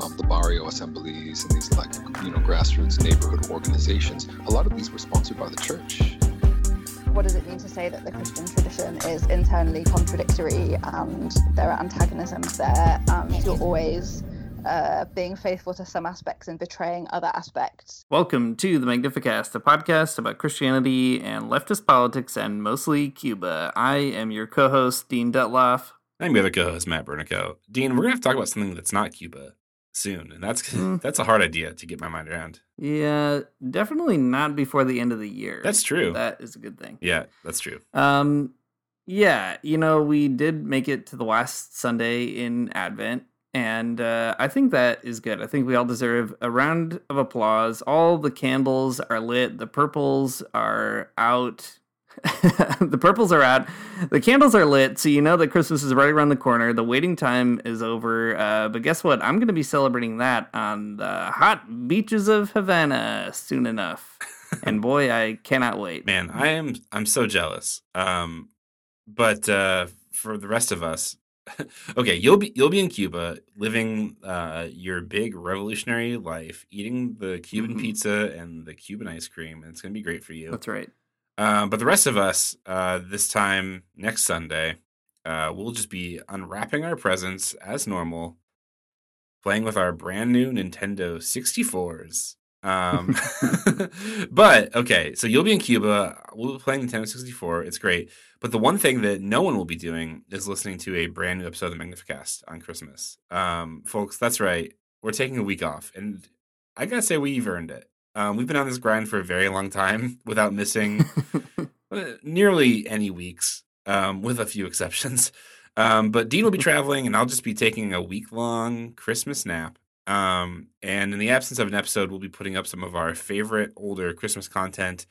um, the barrio assemblies and these like you know grassroots neighborhood organizations, a lot of these were sponsored by the church. What does it mean to say that the Christian tradition is internally contradictory and there are antagonisms there and you're always uh, being faithful to some aspects and betraying other aspects. Welcome to the Magnificast, a podcast about Christianity and leftist politics and mostly Cuba. I am your co host, Dean Detloff. I'm your other co host, Matt Bernico. Dean, we're going to have to talk about something that's not Cuba soon, and that's mm. that's a hard idea to get my mind around. Yeah, definitely not before the end of the year. That's true. That is a good thing. Yeah, that's true. Um, yeah, you know, we did make it to the last Sunday in Advent, and uh, I think that is good. I think we all deserve a round of applause. All the candles are lit, the purples are out. the purples are out. The candles are lit, so you know that Christmas is right around the corner. The waiting time is over. Uh, but guess what? I'm going to be celebrating that on the hot beaches of Havana soon enough. and boy, I cannot wait. Man, I am I'm so jealous. Um, but uh, for the rest of us, okay, you'll be you'll be in Cuba, living uh, your big revolutionary life, eating the Cuban mm-hmm. pizza and the Cuban ice cream, and it's gonna be great for you. That's right. Uh, but the rest of us, uh, this time next Sunday, uh, we'll just be unwrapping our presents as normal, playing with our brand new Nintendo 64s. Um, but okay, so you'll be in Cuba. We'll be playing Nintendo 64. It's great. But the one thing that no one will be doing is listening to a brand new episode of the Magnificast on Christmas. Um, folks, that's right. We're taking a week off, and I gotta say we've earned it. Um, we've been on this grind for a very long time without missing uh, nearly any weeks, um, with a few exceptions. Um, but Dean will be traveling, and I'll just be taking a week long Christmas nap. Um, and in the absence of an episode, we'll be putting up some of our favorite older Christmas content.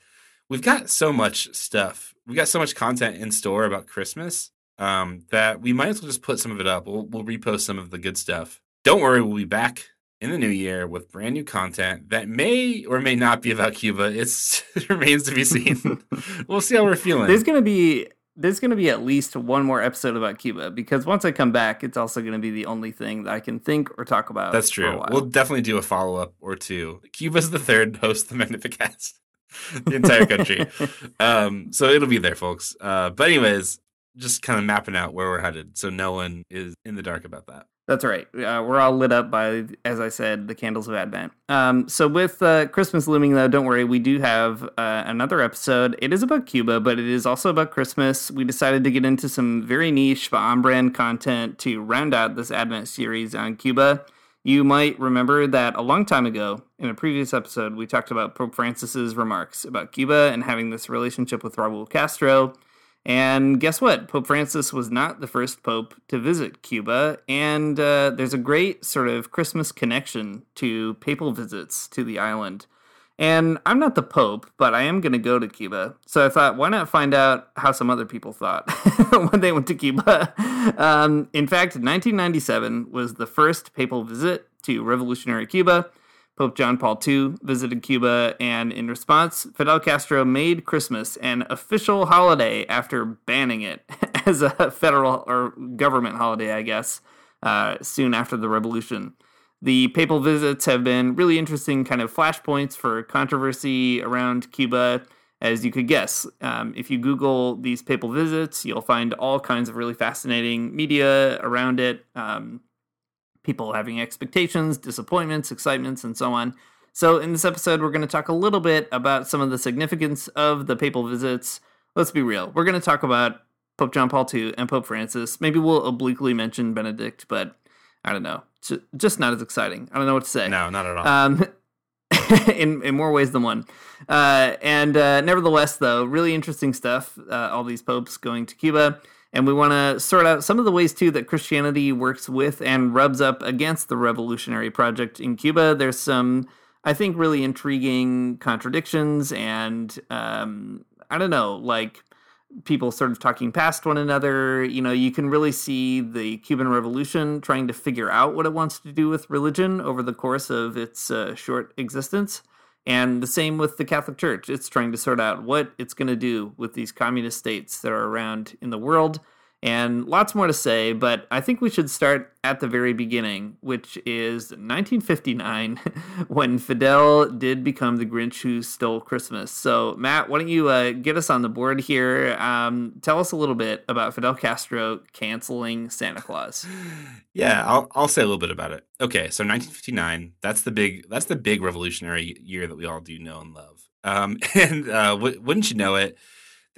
We've got so much stuff. We got so much content in store about Christmas um, that we might as well just put some of it up. We'll, we'll repost some of the good stuff. Don't worry, we'll be back in the new year with brand new content that may or may not be about Cuba. It's, it remains to be seen. we'll see how we're feeling. There's going to be there's going to be at least one more episode about Cuba because once I come back, it's also going to be the only thing that I can think or talk about. That's true. We'll definitely do a follow up or two. Cuba's the third host of the Magnificast, the entire country. um, so it'll be there, folks. Uh, but anyways, just kind of mapping out where we're headed, so no one is in the dark about that. That's right. Uh, we're all lit up by, as I said, the candles of Advent. Um, so, with uh, Christmas looming, though, don't worry, we do have uh, another episode. It is about Cuba, but it is also about Christmas. We decided to get into some very niche but on brand content to round out this Advent series on Cuba. You might remember that a long time ago, in a previous episode, we talked about Pope Francis's remarks about Cuba and having this relationship with Raul Castro. And guess what? Pope Francis was not the first pope to visit Cuba. And uh, there's a great sort of Christmas connection to papal visits to the island. And I'm not the Pope, but I am going to go to Cuba. So I thought, why not find out how some other people thought when they went to Cuba? Um, in fact, 1997 was the first papal visit to revolutionary Cuba. Pope John Paul II visited Cuba, and in response, Fidel Castro made Christmas an official holiday after banning it as a federal or government holiday, I guess, uh, soon after the revolution. The papal visits have been really interesting kind of flashpoints for controversy around Cuba, as you could guess. Um, if you Google these papal visits, you'll find all kinds of really fascinating media around it. Um, people having expectations, disappointments, excitements, and so on. So, in this episode, we're going to talk a little bit about some of the significance of the papal visits. Let's be real. We're going to talk about Pope John Paul II and Pope Francis. Maybe we'll obliquely mention Benedict, but I don't know. Just not as exciting. I don't know what to say. No, not at all. Um, in in more ways than one. Uh, and uh, nevertheless, though, really interesting stuff. Uh, all these popes going to Cuba, and we want to sort out some of the ways too that Christianity works with and rubs up against the revolutionary project in Cuba. There's some, I think, really intriguing contradictions, and um, I don't know, like people sort of talking past one another. You know, you can really see the Cuban Revolution trying to figure out what it wants to do with religion over the course of its uh, short existence. And the same with the Catholic Church. It's trying to sort out what it's going to do with these communist states that are around in the world and lots more to say, but I think we should start at the very beginning, which is 1959, when Fidel did become the Grinch who stole Christmas. So, Matt, why don't you uh, get us on the board here? Um, tell us a little bit about Fidel Castro canceling Santa Claus. Yeah, I'll I'll say a little bit about it. Okay, so 1959, that's the big that's the big revolutionary year that we all do know and love. Um, and uh, w- wouldn't you know it?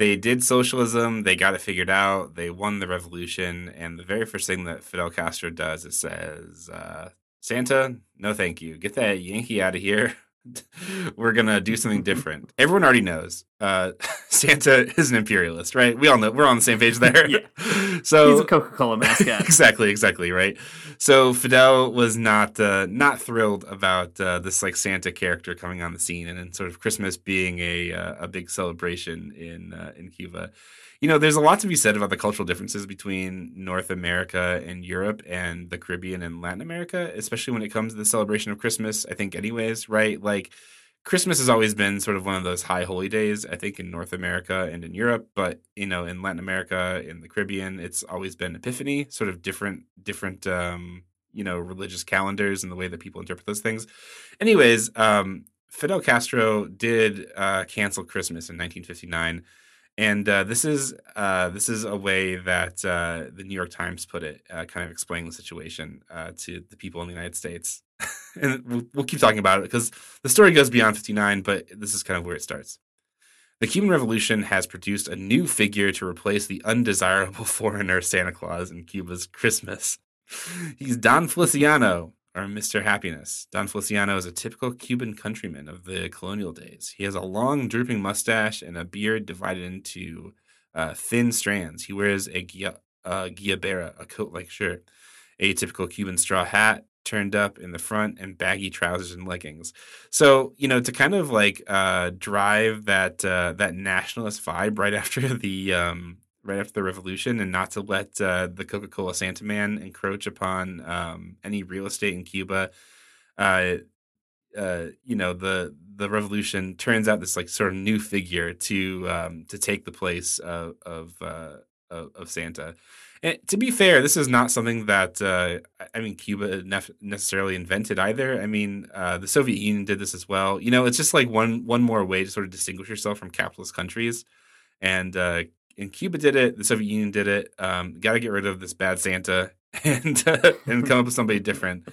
They did socialism, they got it figured out, they won the revolution, and the very first thing that Fidel Castro does is says, uh, Santa, no thank you. Get that Yankee out of here. we're gonna do something different. Everyone already knows uh, Santa is an imperialist, right? We all know we're on the same page there. yeah. So he's a Coca Cola mascot. exactly, exactly, right. So Fidel was not uh, not thrilled about uh, this like Santa character coming on the scene, and, and sort of Christmas being a uh, a big celebration in uh, in Cuba you know, there's a lot to be said about the cultural differences between North America and Europe and the Caribbean and Latin America, especially when it comes to the celebration of Christmas. I think, anyways, right? Like, Christmas has always been sort of one of those high holy days, I think, in North America and in Europe. But you know, in Latin America, in the Caribbean, it's always been Epiphany, sort of different, different, um, you know, religious calendars and the way that people interpret those things. Anyways, um, Fidel Castro did uh, cancel Christmas in 1959 and uh, this is uh, this is a way that uh, the New York Times put it, uh, kind of explaining the situation uh, to the people in the United States. and we'll, we'll, keep talking about it because the story goes beyond 59, but this is kind of where it starts. The Cuban Revolution has produced a new figure to replace the undesirable foreigner Santa Claus in Cuba's Christmas. He's Don Feliciano, or Mr. Happiness. Don Feliciano is a typical Cuban countryman of the colonial days. He has a long, drooping mustache and a beard divided into uh, thin strands. He wears a guia, uh, guayabera, a coat like shirt, a typical Cuban straw hat turned up in the front, and baggy trousers and leggings. So, you know, to kind of like uh, drive that uh, that nationalist vibe right after the um, right after the revolution and not to let uh, the Coca Cola Santa Man encroach upon um, any real estate in Cuba. Uh, uh, you know the the revolution turns out this like sort of new figure to um, to take the place of of, uh, of, Santa. And to be fair, this is not something that uh, I mean Cuba nef- necessarily invented either. I mean, uh, the Soviet Union did this as well. You know, it's just like one one more way to sort of distinguish yourself from capitalist countries. And uh, and Cuba did it. The Soviet Union did it. Um, Got to get rid of this bad Santa and uh, and come up with somebody different.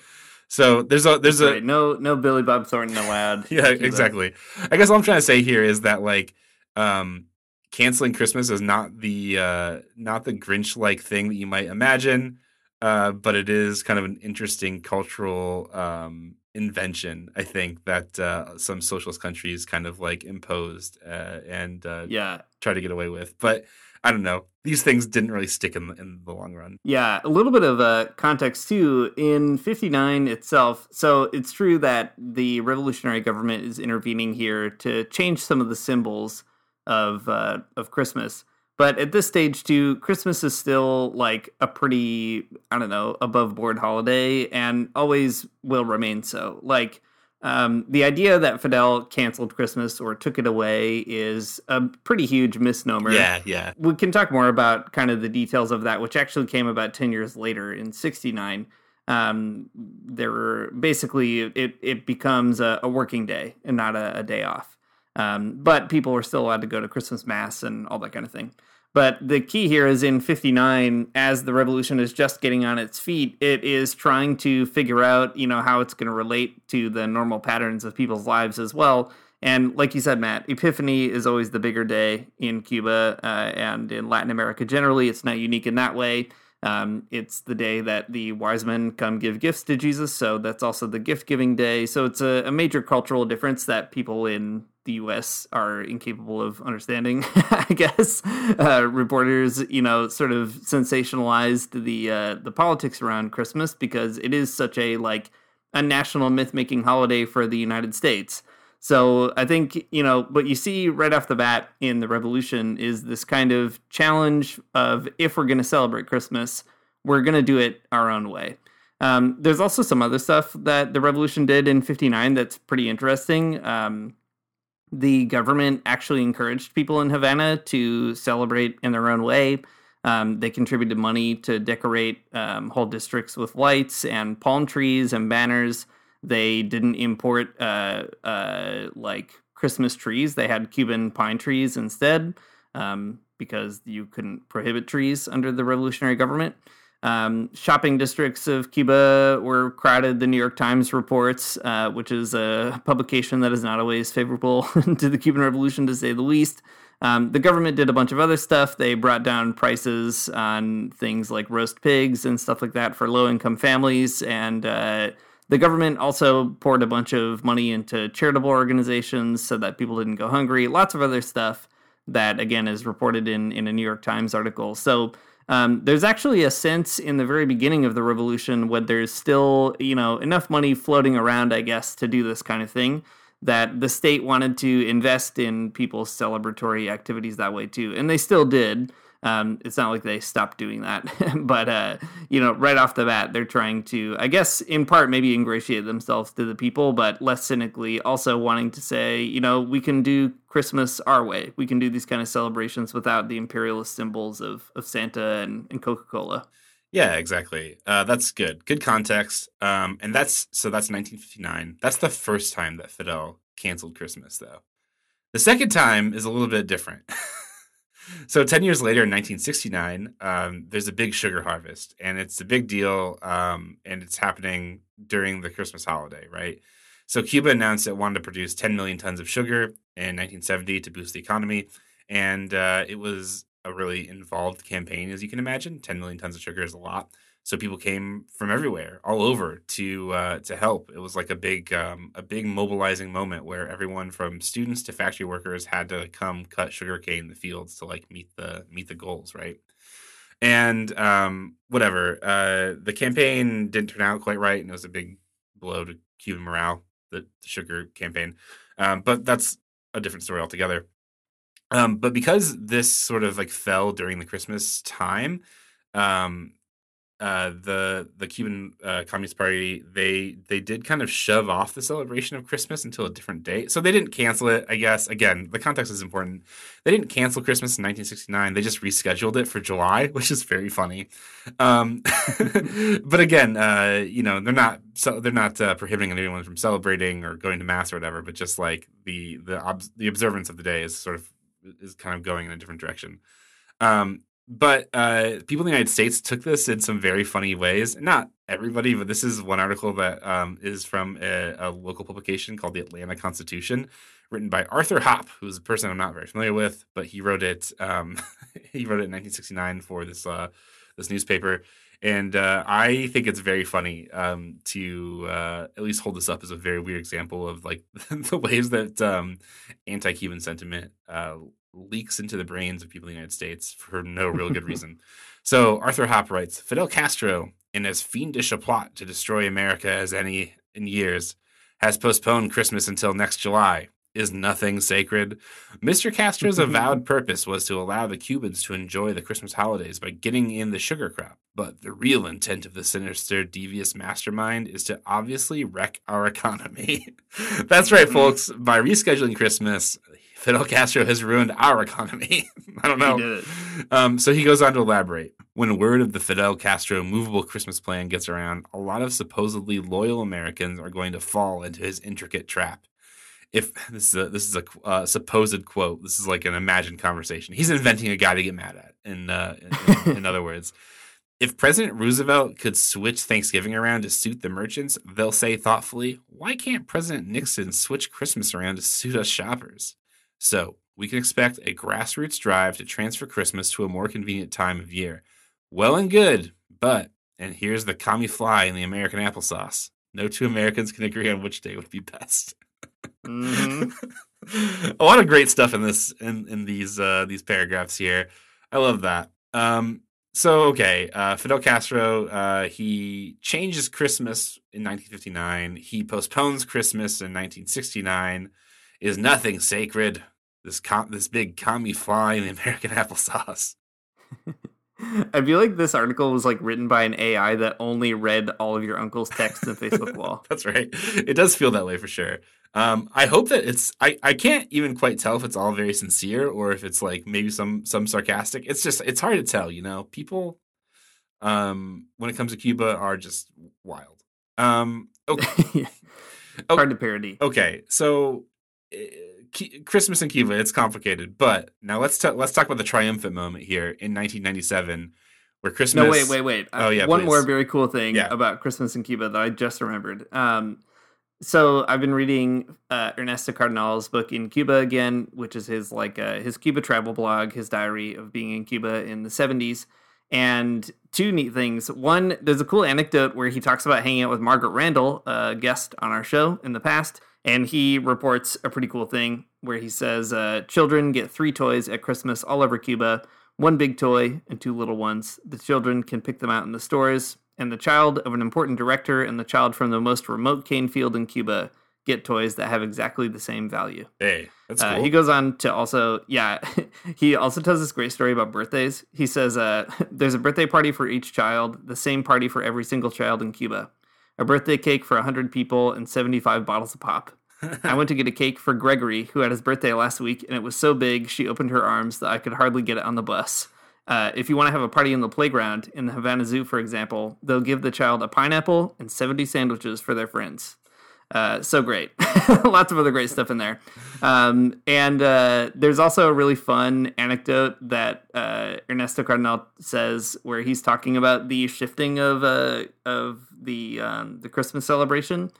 So there's a there's a no no Billy Bob Thornton allowed. yeah, exactly. I guess what I'm trying to say here is that like um, canceling Christmas is not the uh, not the Grinch like thing that you might imagine, uh, but it is kind of an interesting cultural um, invention. I think that uh, some socialist countries kind of like imposed uh, and uh, yeah try to get away with, but. I don't know. These things didn't really stick in the, in the long run. Yeah, a little bit of uh, context too. In 59 itself, so it's true that the revolutionary government is intervening here to change some of the symbols of uh, of Christmas. But at this stage, too, Christmas is still like a pretty, I don't know, above board holiday and always will remain so. Like, um, the idea that Fidel canceled Christmas or took it away is a pretty huge misnomer. Yeah, yeah. We can talk more about kind of the details of that, which actually came about 10 years later in 69. Um, there were basically, it, it becomes a, a working day and not a, a day off. Um, but people were still allowed to go to Christmas mass and all that kind of thing. But the key here is in 59, as the revolution is just getting on its feet, it is trying to figure out, you know, how it's going to relate to the normal patterns of people's lives as well. And like you said, Matt, Epiphany is always the bigger day in Cuba uh, and in Latin America generally. It's not unique in that way. Um, it's the day that the wise men come give gifts to Jesus, so that's also the gift giving day. So it's a, a major cultural difference that people in the U.S. are incapable of understanding. I guess uh, reporters, you know, sort of sensationalized the uh, the politics around Christmas because it is such a like a national myth making holiday for the United States. So I think, you know, what you see right off the bat in the revolution is this kind of challenge of if we're going to celebrate Christmas, we're going to do it our own way. Um, there's also some other stuff that the revolution did in 59 that's pretty interesting. Um, the government actually encouraged people in Havana to celebrate in their own way. Um, they contributed money to decorate um, whole districts with lights and palm trees and banners. They didn't import uh, uh, like Christmas trees. They had Cuban pine trees instead um, because you couldn't prohibit trees under the revolutionary government. Um, shopping districts of Cuba were crowded. The New York Times reports, uh, which is a publication that is not always favorable to the Cuban Revolution, to say the least. Um, the government did a bunch of other stuff. They brought down prices on things like roast pigs and stuff like that for low income families. And uh, the government also poured a bunch of money into charitable organizations so that people didn't go hungry. Lots of other stuff that, again, is reported in, in a New York Times article. So um, there's actually a sense in the very beginning of the revolution when there's still, you know, enough money floating around, I guess, to do this kind of thing that the state wanted to invest in people's celebratory activities that way too. And they still did. Um, it's not like they stopped doing that, but uh, you know, right off the bat, they're trying to, I guess, in part, maybe ingratiate themselves to the people, but less cynically, also wanting to say, you know, we can do Christmas our way. We can do these kind of celebrations without the imperialist symbols of of Santa and, and Coca Cola. Yeah, exactly. Uh, that's good. Good context. Um, and that's so that's 1959. That's the first time that Fidel canceled Christmas, though. The second time is a little bit different. so 10 years later in 1969 um, there's a big sugar harvest and it's a big deal um, and it's happening during the christmas holiday right? So cuba announced it wanted to produce 10 million tons of sugar in 1970 to boost the economy and uh, it was a really involved campaign as you can imagine. 10 million tons of sugar is a lot so people came from everywhere, all over, to uh, to help. It was like a big um, a big mobilizing moment where everyone from students to factory workers had to come cut sugarcane in the fields to like meet the meet the goals, right? And um, whatever, uh, the campaign didn't turn out quite right, and it was a big blow to Cuban morale, the, the sugar campaign. Um, but that's a different story altogether. Um, but because this sort of like fell during the Christmas time, um, uh, the the Cuban uh, Communist Party they they did kind of shove off the celebration of Christmas until a different date. So they didn't cancel it. I guess again the context is important. They didn't cancel Christmas in 1969. They just rescheduled it for July, which is very funny. Um, but again, uh, you know they're not so they're not uh, prohibiting anyone from celebrating or going to mass or whatever. But just like the the ob- the observance of the day is sort of is kind of going in a different direction. Um, but uh, people in the United States took this in some very funny ways. Not everybody, but this is one article that um, is from a, a, local publication called the Atlanta Constitution, written by Arthur Hoppe, who's a person I'm not very familiar with, but he wrote it. Um, he wrote it in 1969 for this uh, this newspaper, and uh, I think it's very funny um, to uh, at least hold this up as a very weird example of like the ways that um, anti-Cuban sentiment uh, leaks into the brains of people in the United States for no real good reason. So Arthur Hoppe writes Fidel Castro, in as fiendish a plot to destroy America as any in years, has postponed Christmas until next July. Is nothing sacred? Mr. Castro's avowed purpose was to allow the Cubans to enjoy the Christmas holidays by getting in the sugar crop. But the real intent of the sinister, devious mastermind is to obviously wreck our economy. That's right, folks. By rescheduling Christmas, Fidel Castro has ruined our economy. I don't know. Um, so he goes on to elaborate. When word of the Fidel Castro movable Christmas plan gets around, a lot of supposedly loyal Americans are going to fall into his intricate trap. if this is a this is a uh, supposed quote, this is like an imagined conversation. He's inventing a guy to get mad at. In uh, in, in other words, if President Roosevelt could switch Thanksgiving around to suit the merchants, they'll say thoughtfully, "Why can't President Nixon switch Christmas around to suit us shoppers?" So we can expect a grassroots drive to transfer Christmas to a more convenient time of year. Well and good, but and here's the commie fly in the American applesauce. No two Americans can agree on which day would be best. Mhm. a lot of great stuff in this in, in these uh these paragraphs here. I love that. Um so okay, uh Fidel Castro uh he changes Christmas in 1959. He postpones Christmas in 1969. Is nothing sacred. This com- this big commie fly in the American applesauce. I feel like this article was like written by an AI that only read all of your uncle's texts in the Facebook wall. That's right. It does feel that way for sure. Um, I hope that it's. I, I can't even quite tell if it's all very sincere or if it's like maybe some some sarcastic. It's just it's hard to tell. You know, people, um, when it comes to Cuba, are just wild. Um, okay, Oh. Hard to parody. okay. So Christmas in Cuba, it's complicated. But now let's ta- let's talk about the triumphant moment here in 1997, where Christmas. No, wait, wait, wait. Oh, yeah, One please. more very cool thing Yeah. about Christmas in Cuba that I just remembered. Um, so I've been reading uh, Ernesto Cardenal's book in Cuba again, which is his like uh, his Cuba travel blog, his diary of being in Cuba in the '70s. And two neat things. One, there's a cool anecdote where he talks about hanging out with Margaret Randall, a guest on our show in the past, and he reports a pretty cool thing where he says uh, children get three toys at Christmas all over Cuba one big toy and two little ones. The children can pick them out in the stores, and the child of an important director and the child from the most remote cane field in Cuba get toys that have exactly the same value. Hey, that's Uh, cool. he goes on to also, yeah, he also tells this great story about birthdays. He says, uh, There's a birthday party for each child, the same party for every single child in Cuba. A birthday cake for 100 people and 75 bottles of pop. I went to get a cake for Gregory, who had his birthday last week, and it was so big she opened her arms that I could hardly get it on the bus. Uh, if you want to have a party in the playground, in the Havana Zoo, for example, they'll give the child a pineapple and 70 sandwiches for their friends. Uh, so great. Lots of other great stuff in there. Um, and uh, there's also a really fun anecdote that uh, Ernesto Cardenal says where he's talking about the shifting of uh, of the um, the Christmas celebration.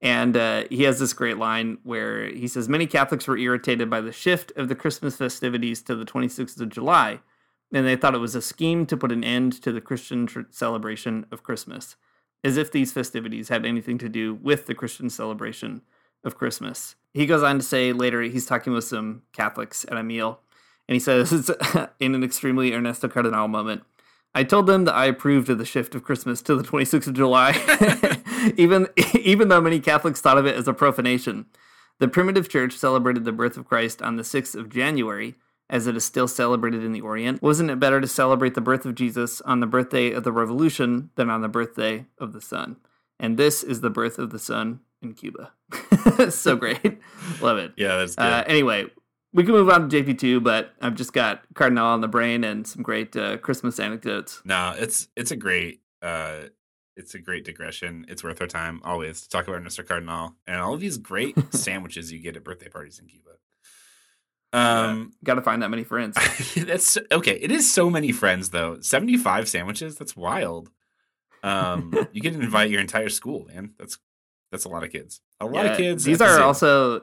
And uh, he has this great line where he says, Many Catholics were irritated by the shift of the Christmas festivities to the 26th of July, and they thought it was a scheme to put an end to the Christian tr- celebration of Christmas, as if these festivities had anything to do with the Christian celebration of Christmas. He goes on to say later, he's talking with some Catholics at a meal, and he says, in an extremely Ernesto Cardenal moment, I told them that I approved of the shift of Christmas to the 26th of July, even even though many Catholics thought of it as a profanation. The primitive church celebrated the birth of Christ on the 6th of January, as it is still celebrated in the Orient. Wasn't it better to celebrate the birth of Jesus on the birthday of the Revolution than on the birthday of the sun? And this is the birth of the sun in Cuba. so great. Love it. yeah, that's good. Uh, anyway, we can move on to JP2, but I've just got Cardenal on the brain and some great uh, Christmas anecdotes. No, it's it's a great uh it's a great digression. It's worth our time always to talk about Mr. Cardenal and all of these great sandwiches you get at birthday parties in Cuba. Um Got to find that many friends. that's okay. It is so many friends though. 75 sandwiches, that's wild. Um you can invite your entire school, man. That's that's a lot of kids. A lot Yeah, of kids. These are also,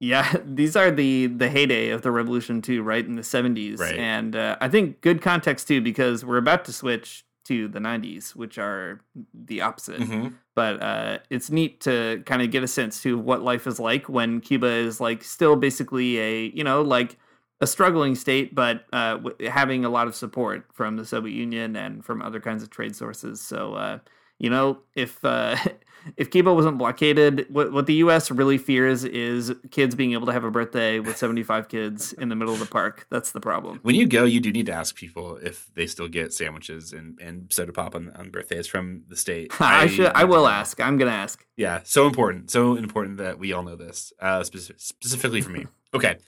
yeah, these are the the heyday of the revolution too, right in the seventies, Right. and uh, I think good context too because we're about to switch to the nineties, which are the opposite. Mhm. But uh, it's neat to kind of get a sense to what life is like when Cuba is like still basically a you know like a struggling state, but uh, w- having a lot of support from the Soviet Union and from other kinds of trade sources. So uh, you know, if uh, if Cuba wasn't blockaded, what what the U.S. really fears is kids being able to have a birthday with seventy five kids in the middle of the park. That's the problem. When you go, you do need to ask people if they still get sandwiches and, and soda pop on, on birthdays from the state. I, should. I will ask. I'm gonna ask. Yeah, so important, so important that we all know this, uh, speci- specifically for me. Okay,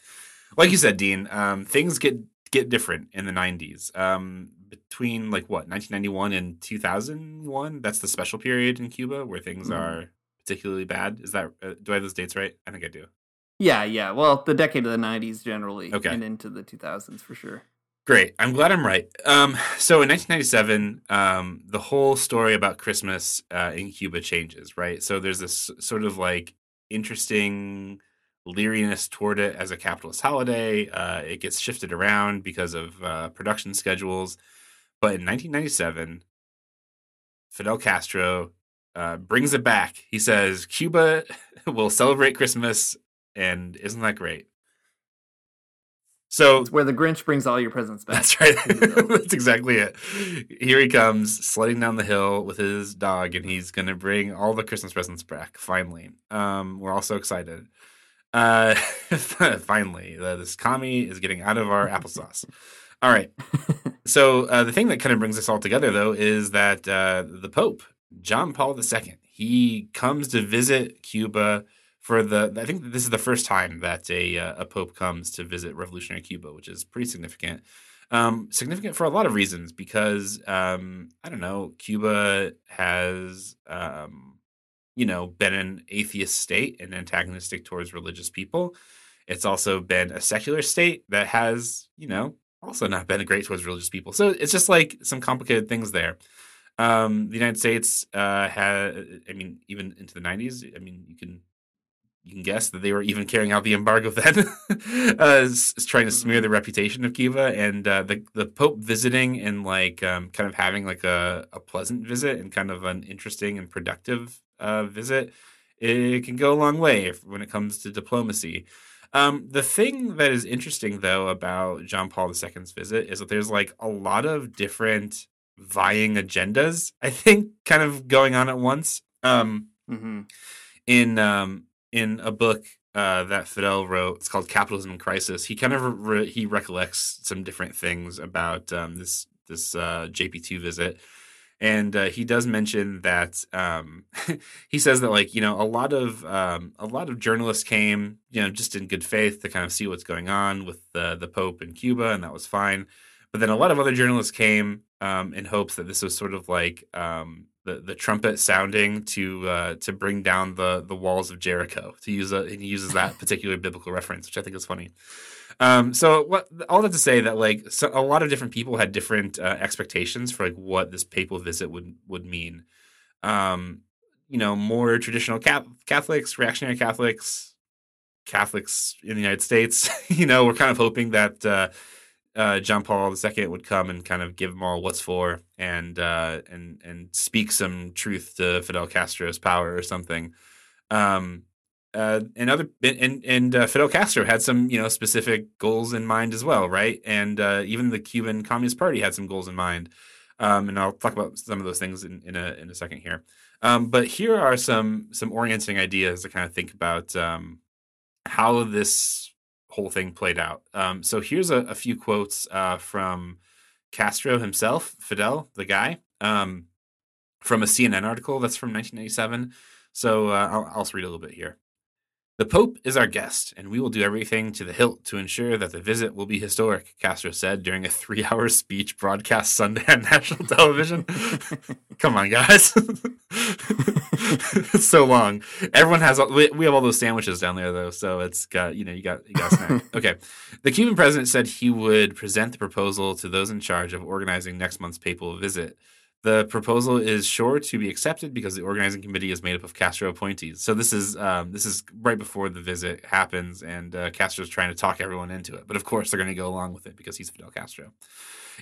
like you said, Dean, um, things get get different in the '90s. Um, between like what 1991 and 2001, that's the special period in Cuba where things Mhm. are particularly bad. Is that uh, do I have those dates right? I think I do. Yeah, yeah. Well, the decade of the '90s generally, Okay. and into the 2000s for sure. Great. I'm glad I'm right. Um, so in 1997, um, the whole story about Christmas uh, in Cuba changes, right? So there's this sort of like interesting leeriness toward it as a capitalist holiday. Uh, it gets shifted around because of uh, production schedules. But in 1997, Fidel Castro uh, brings it back. He says, Cuba will celebrate Christmas, and isn't that great? So It's where the Grinch brings all your presents back. that's right. That's exactly it. Here he comes, sledding down the hill with his dog, and he's going to bring all the Christmas presents back. Finally, um, we're all so excited. Uh, finally, this commie is getting out of our applesauce. All right. So uh, the thing that kind of brings us all together, though, is that uh, the Pope, John Paul II, he comes to visit Cuba for the. I think this is the first time that a uh, a Pope comes to visit revolutionary Cuba, which is pretty significant. Um, significant for a lot of reasons because um, I don't know, Cuba has um, you know been an atheist state and antagonistic towards religious people. It's also been a secular state that has you know also not been great towards religious people. So it's just like some complicated things there. Um, the United States uh, had, I mean, even into the '90s. I mean, you can you can guess that they were even carrying out the embargo then, uh, trying to smear the reputation of Cuba, and uh, the the Pope visiting and like um, kind of having like a, a pleasant visit and kind of an interesting and productive uh, visit. It can go a long way if, when it comes to diplomacy. Um, the thing that is interesting though about John Paul II's visit is that there's like a lot of different vying agendas. I think kind of going on at once. Um, hmm in um in a book uh that Fidel wrote it's called Capitalism in Crisis he kind of re- he recollects some different things about um this this uh JP2 visit and uh, he does mention that um he says that like you know a lot of um a lot of journalists came you know just in good faith to kind of see what's going on with the the pope in Cuba and that was fine but then a lot of other journalists came um, in hopes that this was sort of like um, the the trumpet sounding to uh, to bring down the the walls of Jericho. To use a he uses that particular biblical reference, which I think is funny. Um, so what all that to say that like so a lot of different people had different uh, expectations for like what this papal visit would would mean. Um, you know, more traditional Cath- Catholics, reactionary Catholics, Catholics in the United States. you know, we're kind of hoping that. Uh, uh, John Paul II would come and kind of give them all what's for and uh, and and speak some truth to Fidel Castro's power or something. Um, uh, and other and and uh, Fidel Castro had some you know specific goals in mind as well, right? And uh, even the Cuban Communist Party had some goals in mind. Um, and I'll talk about some of those things in, in a in a second here. Um, but here are some some orienting ideas to kind of think about um, how this whole thing played out. Um, so here's a, a few quotes uh, from Castro himself, Fidel, the guy, um, from a CNN article that's from 1997. So uh, I'll, I'll read a little bit here. The Pope is our guest, and we will do everything to the hilt to ensure that the visit will be historic, Castro said during a three hour speech broadcast Sunday on national television. Come on, guys. it's so long. Everyone has, all, we, we have all those sandwiches down there, though, so it's got, you know, you got, you got a snack. okay. The Cuban president said he would present the proposal to those in charge of organizing next month's papal visit. The proposal is sure to be accepted because the organizing committee is made up of Castro appointees. So this is um, this is right before the visit happens, and uh, Castro's trying to talk everyone into it. But of course, they're going to go along with it because he's Fidel Castro.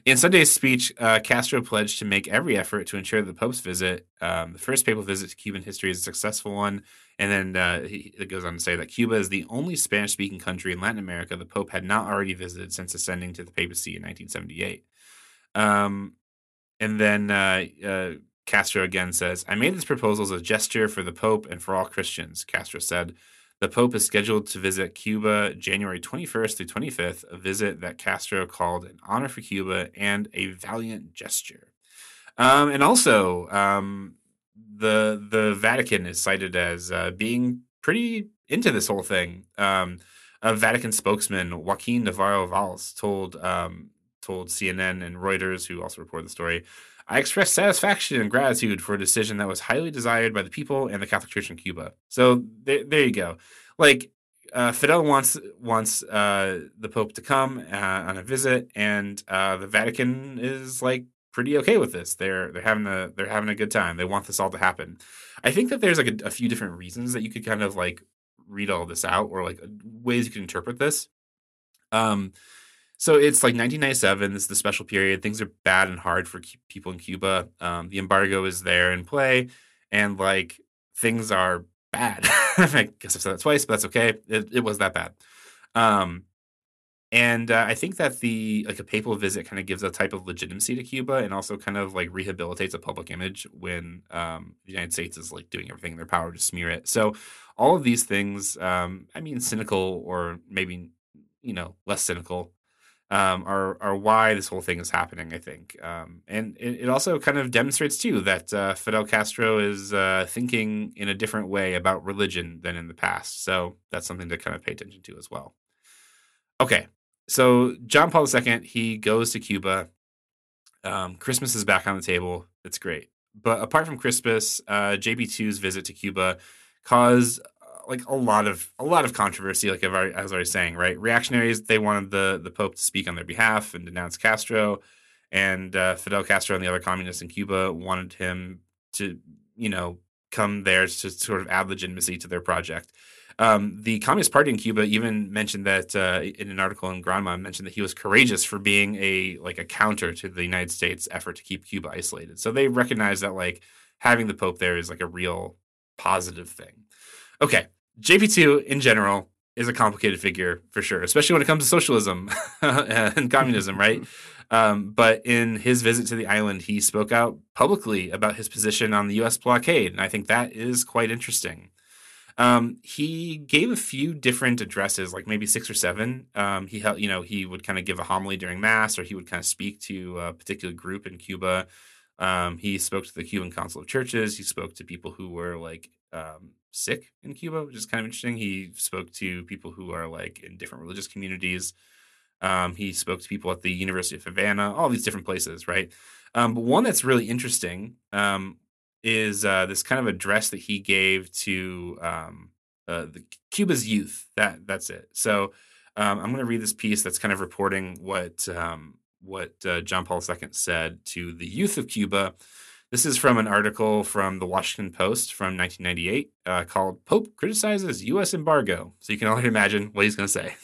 In Sunday's speech, uh, Castro pledged to make every effort to ensure the Pope's visit, um, the first papal visit to Cuban history, is a successful one. And then uh, he, it goes on to say that Cuba is the only Spanish-speaking country in Latin America the Pope had not already visited since ascending to the papacy in 1978. Um, and then uh, uh, Castro again says, I made this proposal as a gesture for the Pope and for all Christians, Castro said. The Pope is scheduled to visit Cuba January 21st through 25th, a visit that Castro called an honor for Cuba and a valiant gesture. Um, and also, um, the the Vatican is cited as uh, being pretty into this whole thing. Um, a Vatican spokesman, Joaquin Navarro Valls, told um, told CNN and Reuters, who also reported the story, I expressed satisfaction and gratitude for a decision that was highly desired by the people and the Catholic Church in Cuba. So there, there you go. Like uh, Fidel wants wants uh, the Pope to come uh, on a visit, and uh, the Vatican is like pretty okay with this. They're they're having a they're having a good time. They want this all to happen. I think that there's like a, a few different reasons that you could kind of like read all this out, or like ways you could interpret this. Um, so it's like 1997. This is the special period. Things are bad and hard for people in Cuba. Um, the embargo is there in play, and like things are bad. I guess I've said that twice, but that's okay. It, it was that bad. Um, and uh, I think that the like a papal visit kind of gives a type of legitimacy to Cuba, and also kind of like rehabilitates a public image when um, the United States is like doing everything in their power to smear it. So all of these things, um, I mean, cynical or maybe you know less cynical, um, are are why this whole thing is happening. I think, um, and it, it, also kind of demonstrates too that uh, Fidel Castro is uh, thinking in a different way about religion than in the past. So that's something to kind of pay attention to as well. Okay, so John Paul II he goes to Cuba. Um, Christmas is back on the table. It's great, but apart from Christmas, uh, JP2's visit to Cuba caused like a lot of a lot of controversy. Like as I was saying, right? Reactionaries they wanted the the Pope to speak on their behalf and denounce Castro, and uh, Fidel Castro and the other communists in Cuba wanted him to you know come there to sort of add legitimacy to their project. Um, the Communist Party in Cuba even mentioned that uh, in an article in Granma mentioned that he was courageous for being a like a counter to the United States effort to keep Cuba isolated. So they recognize that like having the Pope there is like a real positive thing. Okay, JP2 in general is a complicated figure for sure, especially when it comes to socialism and communism, right? Um, but in his visit to the island, he spoke out publicly about his position on the U.S. blockade, and I think that is quite interesting. Um, he gave a few different addresses, like maybe six or seven. Um, he held, you know, he would kind of give a homily during mass, or he would kind of speak to a particular group in Cuba. Um, he spoke to the Cuban Council of Churches. He spoke to people who were like um, sick in Cuba, which is kind of interesting. He spoke to people who are like in different religious communities. Um, he spoke to people at the University of Havana, all these different places, right? Um, but one that's really interesting um, is uh, this kind of address that he gave to um, uh, the Cuba's youth. That that's it. So um, I'm going to read this piece that's kind of reporting what um, what uh, John Paul II said to the youth of Cuba. This is from an article from the Washington Post from 1998 uh, called "Pope Criticizes U.S. Embargo." So you can already imagine what he's going to say.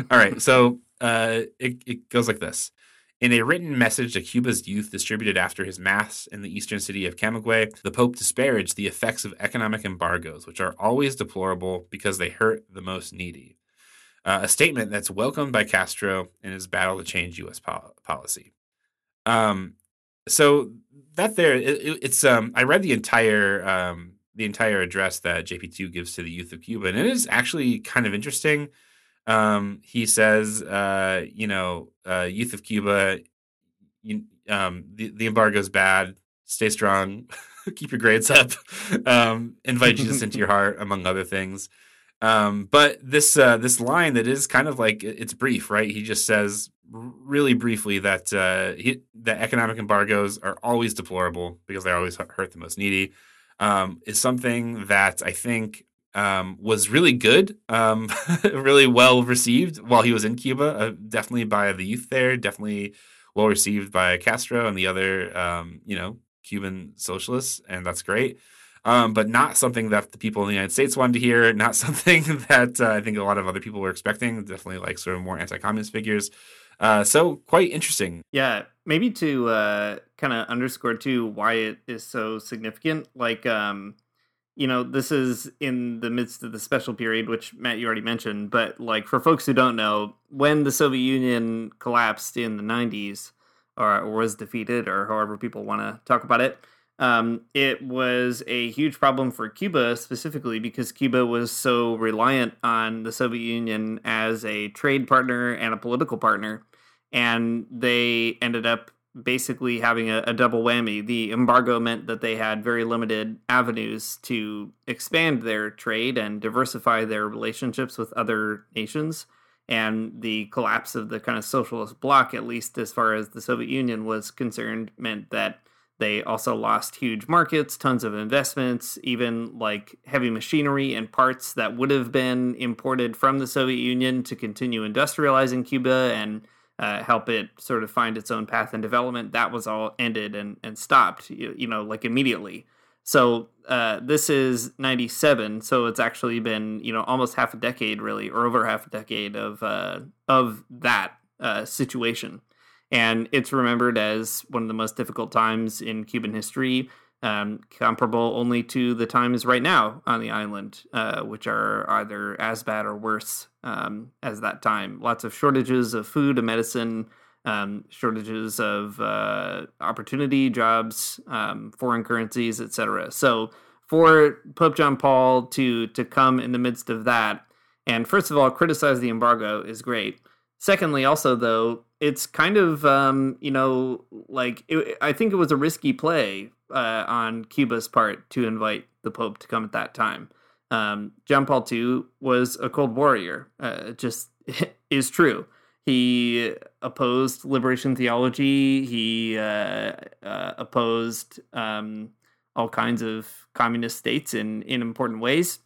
All right, so uh, it, it goes like this. In a written message to Cuba's youth distributed after his Mass in the eastern city of Camagüey, the Pope disparaged the effects of economic embargoes, which are always deplorable because they hurt the most needy. Uh, a statement that's welcomed by Castro in his battle to change U.S. Po- policy. Um, so that there, it, it's um, I read the entire um, the entire address that JP2 gives to the youth of Cuba, and it is actually kind of interesting. Um, he says, uh, you know, uh, youth of Cuba, you, um, the, the embargo is bad. Stay strong. Keep your grades up. Um, invite Jesus into your heart, among other things. Um, but this uh, this line that is kind of like it's brief, right? He just says really briefly that uh, he, that economic embargoes are always deplorable because they always hurt the most needy. Um, is something that I think um, was really good, um, really well received while he was in Cuba. Uh, definitely by the youth there. Definitely well received by Castro and the other, um, you know, Cuban socialists, and that's great. Um, but not something that the people in the United States wanted to hear. Not something that uh, I think a lot of other people were expecting. Definitely like sort of more anti-communist figures. Uh, so quite interesting. Yeah, maybe to uh, kind of underscore too why it is so significant. Like, um, you know, this is in the midst of the special period, which Matt, you already mentioned. But like for folks who don't know, when the Soviet Union collapsed in the 90s or, or was defeated, or however people want to talk about it, um, it was a huge problem for Cuba specifically because Cuba was so reliant on the Soviet Union as a trade partner and a political partner. And they ended up basically having a, a, double whammy. The embargo meant that they had very limited avenues to expand their trade and diversify their relationships with other nations. And the collapse of the kind of socialist bloc, at least as far as the Soviet Union was concerned, meant that They also lost huge markets, tons of investments, even like heavy machinery and parts that would have been imported from the Soviet Union to continue industrializing Cuba and uh, help it sort of find its own path and development. That was all ended and, and stopped, you, you know, like immediately. So uh, this is 97, so it's actually been, you know, almost half a decade, really, or over half a decade of uh, of that uh, situation and it's remembered as one of the most difficult times in Cuban history, um, comparable only to the times right now on the island, uh, which are either as bad or worse um, as that time. Lots of shortages of food and medicine, um, shortages of uh, opportunity, jobs, um, foreign currencies, etc. So for Pope John Paul to to come in the midst of that, and first of all criticize the embargo is great. Secondly, also though, it's kind of um, you know like it, I think it was a risky play uh, on Cuba's part to invite the Pope to come at that time. Um, John Paul II was a cold warrior. Uh, just is true. He opposed liberation theology. He uh, uh, opposed um, all kinds of communist states in in important ways.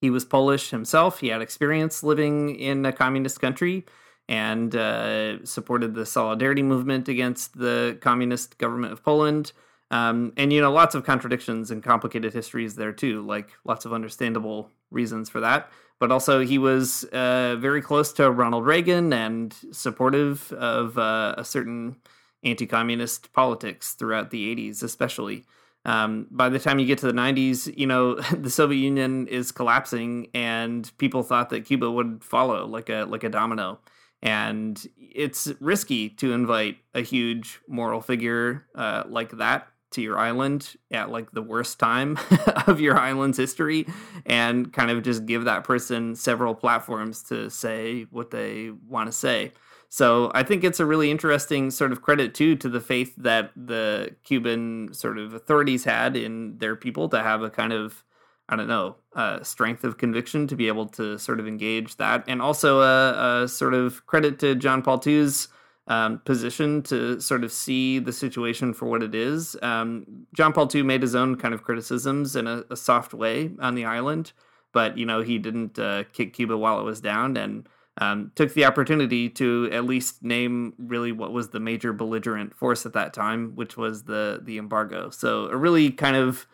He was Polish himself. He had experience living in a communist country and uh, supported the solidarity movement against the communist government of Poland. Um, and you know, lots of contradictions and complicated histories there too, like lots of understandable reasons for that. But also, he was uh, very close to Ronald Reagan and supportive of uh, a certain anti-communist politics throughout the 80s, especially. Um, by the time you get to the 90s, you know, the Soviet Union is collapsing, and people thought that Cuba would follow like a like a domino and it's risky to invite a huge moral figure uh, like that to your island at like the worst time of your island's history and kind of just give that person several platforms to say what they want to say. So i think it's a really interesting sort of credit too to the faith that the cuban sort of authorities had in their people to have a kind of I don't know, uh, strength of conviction to be able to sort of engage that, and also a, a sort of credit to John Paul II's um, position to sort of see the situation for what it is. Um, John Paul II made his own kind of criticisms in a, a, soft way on the island, but you know he didn't uh, kick Cuba while it was down, and um, took the opportunity to at least name really what was the major belligerent force at that time, which was the the embargo. So a really kind of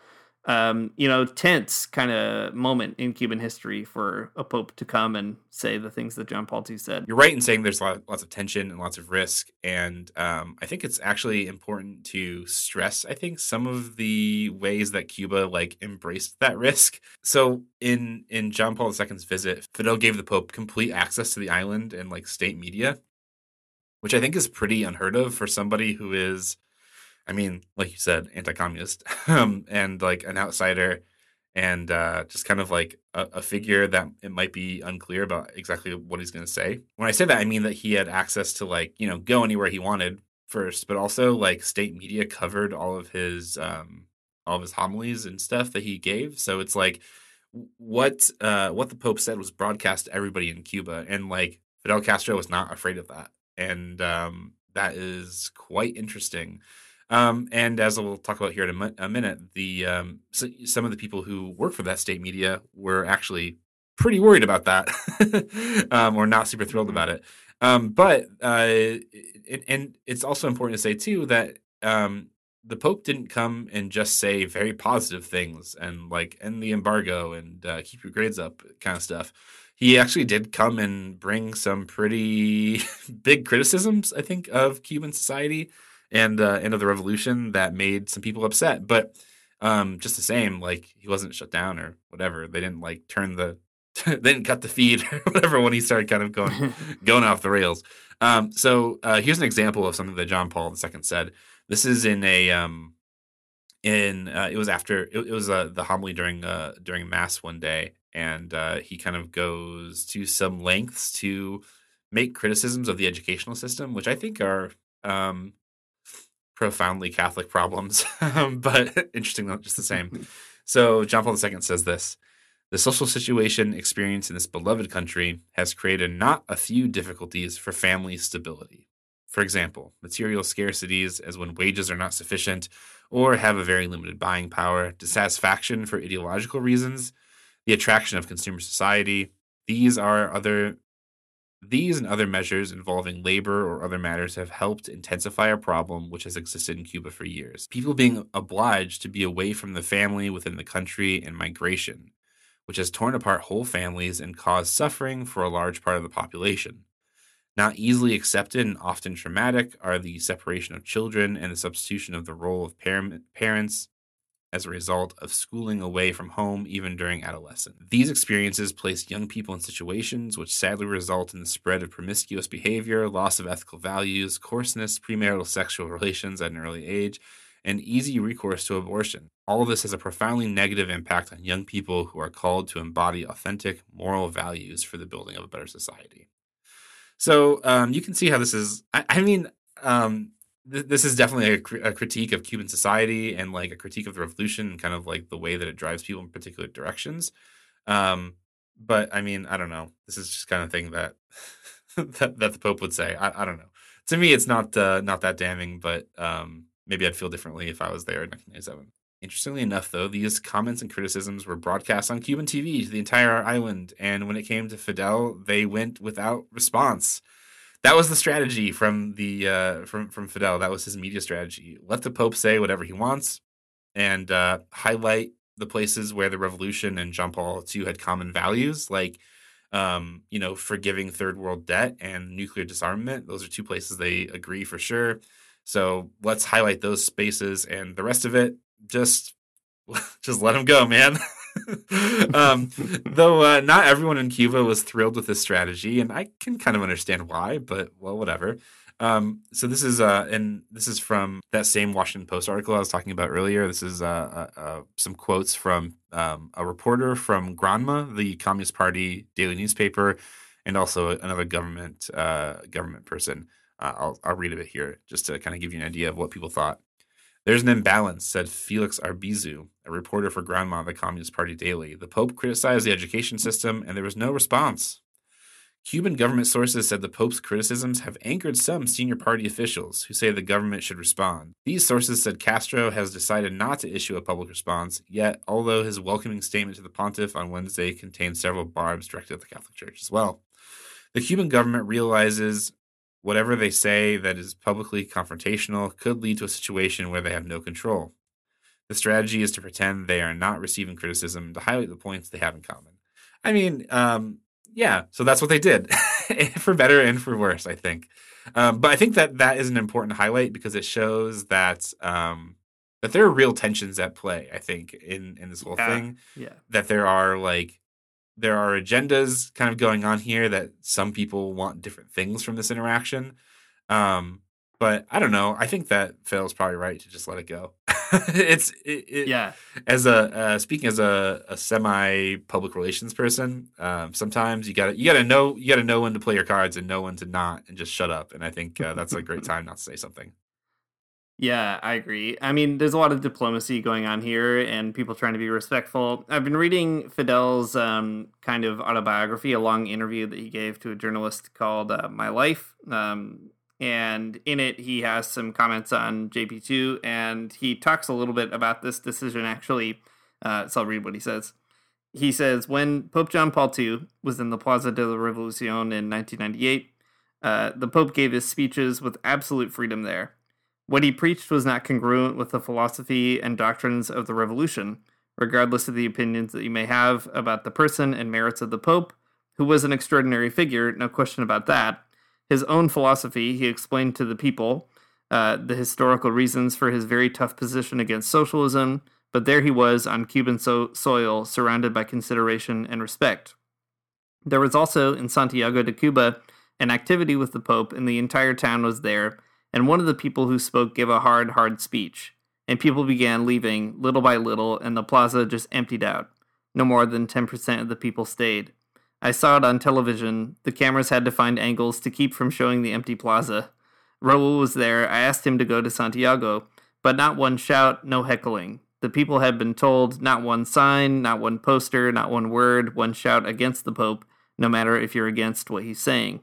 um, you know, tense kind of moment in Cuban history for a pope to come and say the things that John Paul II said. You're right in saying there's lots of tension and lots of risk, and um, I think it's actually important to stress. I think some of the ways that Cuba like embraced that risk. So in in John Paul II's visit, Fidel gave the Pope complete access to the island and like state media, which I think is pretty unheard of for somebody who is I mean, like you said, anti-communist, um, and like an outsider, and uh, just kind of like a, a, figure that it might be unclear about exactly what he's going to say. When I say that, I mean that he had access to like you know go anywhere he wanted first, but also like state media covered all of his um, all of his homilies and stuff that he gave. So it's like what uh, what the Pope said was broadcast to everybody in Cuba, and like Fidel Castro was not afraid of that, and um, that is quite interesting. Um, and as we'll talk about here in a, a minute, the um, so some of the people who work for that state media were actually pretty worried about that, um, or not super thrilled about it. Um, but uh, it, and it's also important to say too that um, the Pope didn't come and just say very positive things and like end the embargo and uh, keep your grades up kind of stuff. He actually did come and bring some pretty big criticisms, I think, of Cuban society and uh, end of the revolution that made some people upset. But um, just the same, like he wasn't shut down or whatever. They didn't like turn the they didn't cut the feed or whatever when he started kind of going going off the rails. Um, so uh, here's an example of something that John Paul II said. This is in a um, in uh, it was after it, it was uh, the homily during uh, during mass one day, and uh, he kind of goes to some lengths to make criticisms of the educational system, which I think are um, profoundly Catholic problems, um, but interesting just the same. So John Paul II says this. The social situation experienced in this beloved country has created not a few difficulties for family stability. For example, material scarcities, as when wages are not sufficient or have a very limited buying power, dissatisfaction for ideological reasons, the attraction of consumer society. These are other these and other measures involving labor or other matters have helped intensify a problem which has existed in Cuba for years. People being obliged to be away from the family within the country and migration, which has torn apart whole families and caused suffering for a large part of the population. Not easily accepted and often traumatic are the separation of children and the substitution of the role of par- parents as a result of schooling away from home even during adolescence. These experiences place young people in situations which sadly result in the spread of promiscuous behavior, loss of ethical values, coarseness, premarital sexual relations at an early age, and easy recourse to abortion. All of this has a profoundly negative impact on young people who are called to embody authentic moral values for the building of a better society. So um, you can see how this is. I, I mean, um, th- this is definitely a, a, critique of Cuban society and like a critique of the revolution and kind of like the way that it drives people in particular directions. Um, but I mean, I don't know. This is just kind of thing that that, that the Pope would say. I, I don't know. To me, it's not uh, not that damning, but um, maybe I'd feel differently if I was there in 1997. Interestingly enough, though, these comments and criticisms were broadcast on Cuban TV to the entire island, and when it came to Fidel, they went without response. That was the strategy from the uh, from from Fidel. That was his media strategy. Let the Pope say whatever he wants, and uh, highlight the places where the revolution and John Paul II had common values, like um, you know, forgiving third world debt and nuclear disarmament. Those are two places they agree for sure. So let's highlight those spaces, and the rest of it just just let him go, man. um, though uh, not everyone in Cuba was thrilled with this strategy, and I can kind of understand why, but well, whatever. Um, so this is uh, and this is from that same Washington Post article I was talking about earlier. This is uh, uh, uh some quotes from um, a reporter from Granma, the Communist Party daily newspaper, and also another government uh, government person. Uh, I'll, I'll read a bit here just to kind of give you an idea of what people thought. There's an imbalance, said Felix Arbizu, a reporter for Granma, the Communist Party Daily. The Pope criticized the education system, and there was no response. Cuban government sources said the Pope's criticisms have angered some senior party officials who say the government should respond. These sources said Castro has decided not to issue a public response, yet, although his welcoming statement to the pontiff on Wednesday contained several barbs directed at the Catholic Church as well. The Cuban government realizes whatever they say that is publicly confrontational could lead to a situation where they have no control. The strategy is to pretend they are not receiving criticism to highlight the points they have in common. I mean, um, yeah, so that's what they did, for better and for worse, I think. Um, but I think that that is an important highlight because it shows that um, that there are real tensions at play. I think in in this whole Yeah. thing, Yeah. that there are like there are agendas kind of going on here that some people want different things from this interaction. Um, but I don't know. I think that Fidel's probably right to just let it go. it's it, it, Yeah. As a uh, speaking as a, a semi public relations person, um, sometimes you gotta you gotta know you gotta know when to play your cards and know when to not, and just shut up. And I think uh, that's a great time not to say something. Yeah, I agree. I mean, there's a lot of diplomacy going on here and people trying to be respectful. I've been reading Fidel's um, kind of autobiography, a long interview that he gave to a journalist called uh, My Life. Um, and in it, he has some comments on JP2 and he talks a little bit about this decision actually. Uh, so I'll read what he says. He says, when Pope John Paul II was in the Plaza de la Revolucion in 1998, uh, the Pope gave his speeches with absolute freedom there. What he preached was not congruent with the philosophy and doctrines of the revolution, regardless of the opinions that you may have about the person and merits of the Pope, who was an extraordinary figure, no question about that. His own philosophy, he explained to the people uh, the historical reasons for his very tough position against socialism, but there he was on Cuban so- soil, surrounded by consideration and respect. There was also in Santiago de Cuba an activity with the Pope, and the entire town was there and one of the people who spoke gave a hard, hard speech, and people began leaving little by little, and the plaza just emptied out. No more than 10% of the people stayed. I saw it on television. The cameras had to find angles to keep from showing the empty plaza. Raul was there. I asked him to go to Santiago, but not one shout, no heckling. The people had been told not one sign, not one poster, not one word, one shout against the Pope, no matter if you're against what he's saying.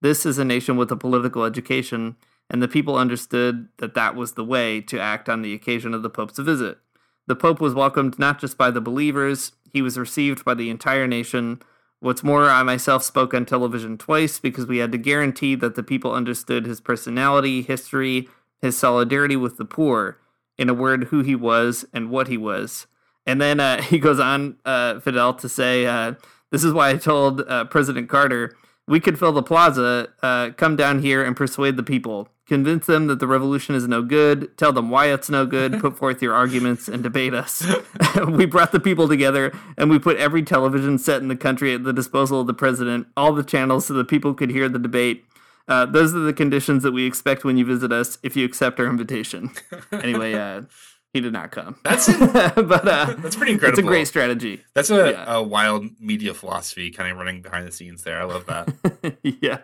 This is a nation with a political education, and the people understood that that was the way to act on the occasion of the Pope's visit. The Pope was welcomed not just by the believers, he was received by the entire nation. What's more, I myself spoke on television twice because we had to guarantee that the people understood his personality, history, his solidarity with the poor, in a word, who he was and what he was. And then uh, he goes on, uh, Fidel, to say, uh, This is why I told uh, President Carter we could fill the plaza, uh, come down here and persuade the people. Convince them that the revolution is no good, tell them why it's no good, put forth your arguments, and debate us. we brought the people together and we put every television set in the country at the disposal of the president, all the channels so the people could hear the debate. Uh, those are the conditions that we expect when you visit us if you accept our invitation. anyway, uh, he did not come. That's but uh, that's pretty incredible. It's a great strategy. That's a, Yeah. a wild media philosophy kind of running behind the scenes there. I love that. yeah.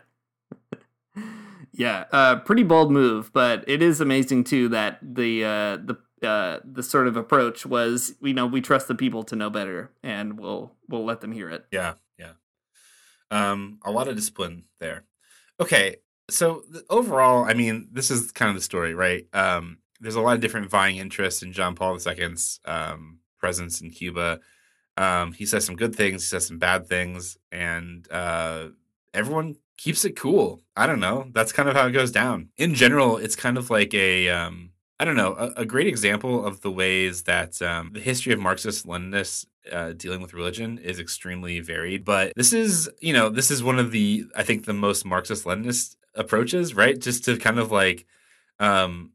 Yeah, uh, pretty bold move, but it is amazing too that the uh, the uh, the sort of approach was, you know, we trust the people to know better, and we'll we'll let them hear it. Yeah, yeah. Um, a lot of discipline there. Okay, so th- overall, I mean, this is kind of the story, right? Um, there's a lot of different vying interests in John Paul II's um, presence in Cuba. Um, he says some good things, he says some bad things, and uh, everyone keeps it cool. I don't know. That's kind of how it goes down. In general, it's kind of like a um, I don't know, a, a great example of the ways that um, the history of Marxist Leninists uh, dealing with religion is extremely varied. But this is, you know, this is one of the, I think, the most Marxist Leninist approaches, right? Just to kind of like, um,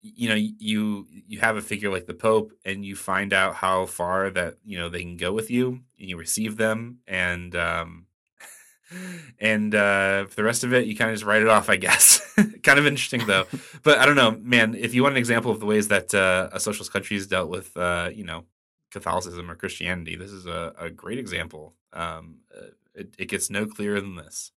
you know, you you have a figure like the Pope, and you find out how far that you know they can go with you, and you receive them, and um, and uh, for the rest of it, you kind of just write it off, I guess. kind of interesting though. but I don't know, man. If you want an example of the ways that uh, a socialist country has dealt with, uh, you know, Catholicism or Christianity, this is a, a great example. Um, uh, it, it gets no clearer than this.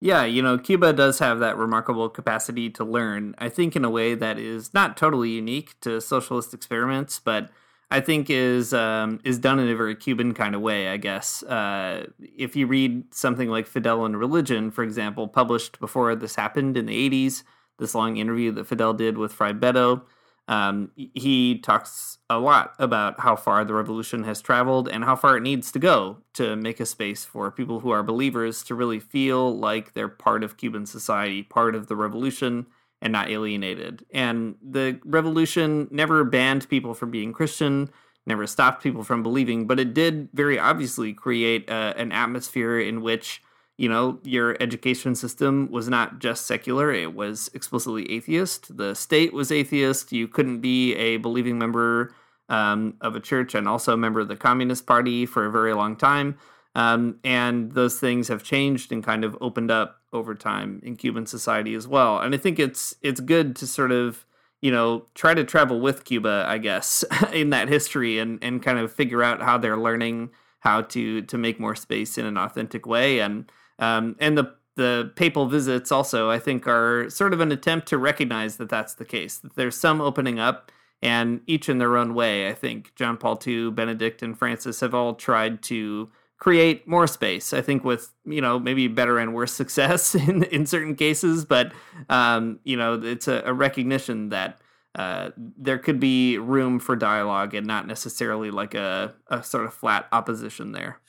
Yeah, you know, Cuba does have that remarkable capacity to learn. I think in a way that is not totally unique to socialist experiments, but I think is um, is done in a very Cuban kind of way. I guess uh, if you read something like Fidel and Religion, for example, published before this happened in the '80s, this long interview that Fidel did with Frei Betto, um, he talks a lot about how far the revolution has traveled and how far it needs to go to make a space for people who are believers to really feel like they're part of Cuban society, part of the revolution, and not alienated. And the revolution never banned people from being Christian, never stopped people from believing, but it did very obviously create uh, an atmosphere in which you know, your education system was not just secular, it was explicitly atheist. The state was atheist. You couldn't be a believing member um, of a church and also a member of the Communist Party for a very long time. Um, and those things have changed and kind of opened up over time in Cuban society as well. And I think it's it's good to sort of you know try to travel with Cuba, I guess, in that history and and kind of figure out how they're learning how to to make more space in an authentic way and um, and the the papal visits also I think are sort of an attempt to recognize that that's the case that there's some opening up and each in their own way I think John Paul II Benedict and Francis have all tried to create more space I think with you know maybe better and worse success in in certain cases but um, you know it's a, a recognition that uh, there could be room for dialogue and not necessarily like a, a sort of flat opposition there.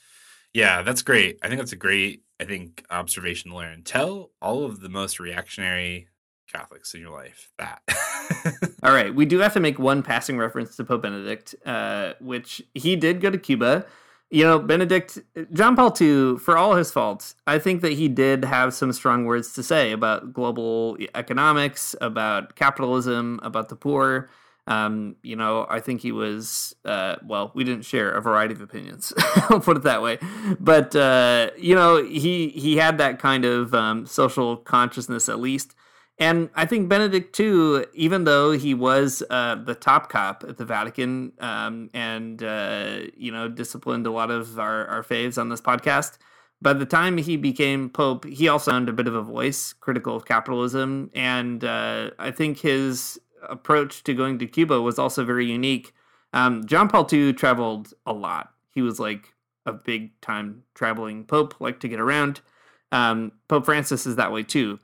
Yeah, that's great. I think that's a great, I think, observation to learn. Tell all of the most reactionary Catholics in your life that. All right, we do have to make one passing reference to Pope Benedict, uh, which he did go to Cuba. You know, Benedict, John Paul II, for all his faults, I think that he did have some strong words to say about global economics, about capitalism, about the poor. Um, you know, I think he was, uh, well, we didn't share a variety of opinions. I'll put it that way. But, uh, you know, he, he had that kind of um, social consciousness at least. And I think Benedict too, even though he was uh, the top cop at the Vatican um, and uh, you know disciplined a lot of our, our faves on this podcast, by the time he became pope, he also found a bit of a voice critical of capitalism, and uh, I think his approach to going to Cuba was also very unique. Um, John Paul II traveled a lot. He was like a big time traveling pope, liked to get around. Um, Pope Francis is that way too.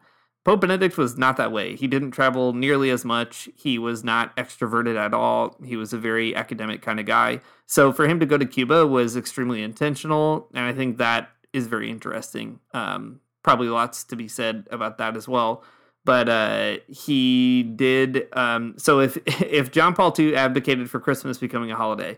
Pope Benedict was not that way. He didn't travel nearly as much. He was not extroverted at all. He was a very academic kind of guy. So for him to go to Cuba was extremely intentional, and I think that is very interesting. Um, probably lots to be said about that as well. But uh, he did. Um, so if if John Paul II advocated for Christmas becoming a holiday,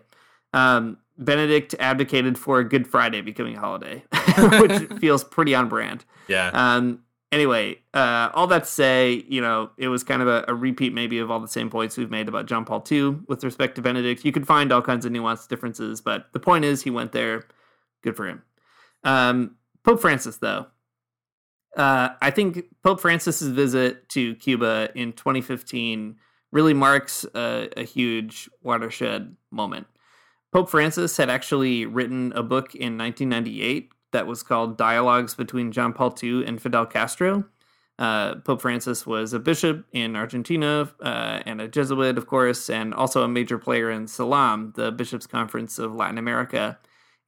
um, Benedict advocated for Good Friday becoming a holiday, which feels pretty on brand. Yeah. Um, anyway, uh, all that to say, you know, it was kind of a, a, repeat maybe of all the same points we've made about John Paul II with respect to Benedict. You could find all kinds of nuanced differences, but the point is he went there. Good for him. Um, Pope Francis, though. Uh, I think Pope Francis's visit to Cuba in 2015 really marks a, a huge watershed moment. Pope Francis had actually written a book in 1998 that was called Dialogues Between John Paul II and Fidel Castro. Uh, Pope Francis was a bishop in Argentina uh, and a Jesuit, of course, and also a major player in CELAM, the Bishops' Conference of Latin America.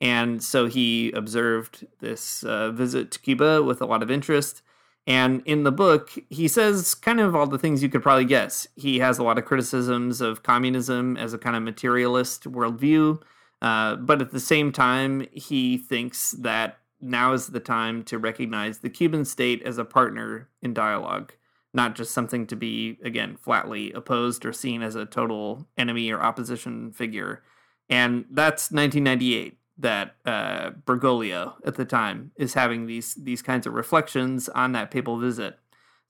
And so he observed this uh, visit to Cuba with a lot of interest. And in the book, he says kind of all the things you could probably guess. He has a lot of criticisms of communism as a kind of materialist worldview. Uh, but at the same time, he thinks that now is the time to recognize the Cuban state as a partner in dialogue, not just something to be, again, flatly opposed or seen as a total enemy or opposition figure. And that's 1998 that uh, Bergoglio at the time is having these these kinds of reflections on that papal visit.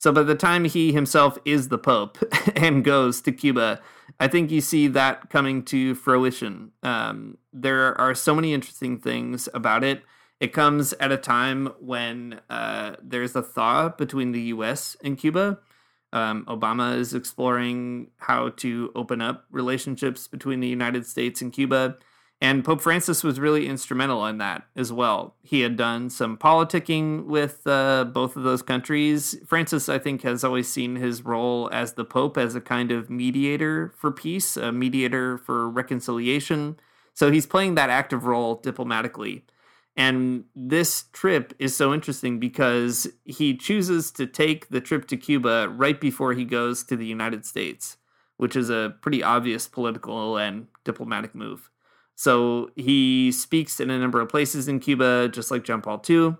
So by the time he himself is the Pope and goes to Cuba, I think you see that coming to fruition. Um, there are so many interesting things about it. It comes at a time when uh, there's a thaw between the U.S. and Cuba. Um, Obama is exploring how to open up relationships between the United States and Cuba. And Pope Francis was really instrumental in that as well. He had done some politicking with uh, both of those countries. Francis, I think, has always seen his role as the Pope as a kind of mediator for peace, a mediator for reconciliation. So he's playing that active role diplomatically. And this trip is so interesting because he chooses to take the trip to Cuba right before he goes to the United States, which is a pretty obvious political and diplomatic move. So he speaks in a number of places in Cuba, just like John Paul II,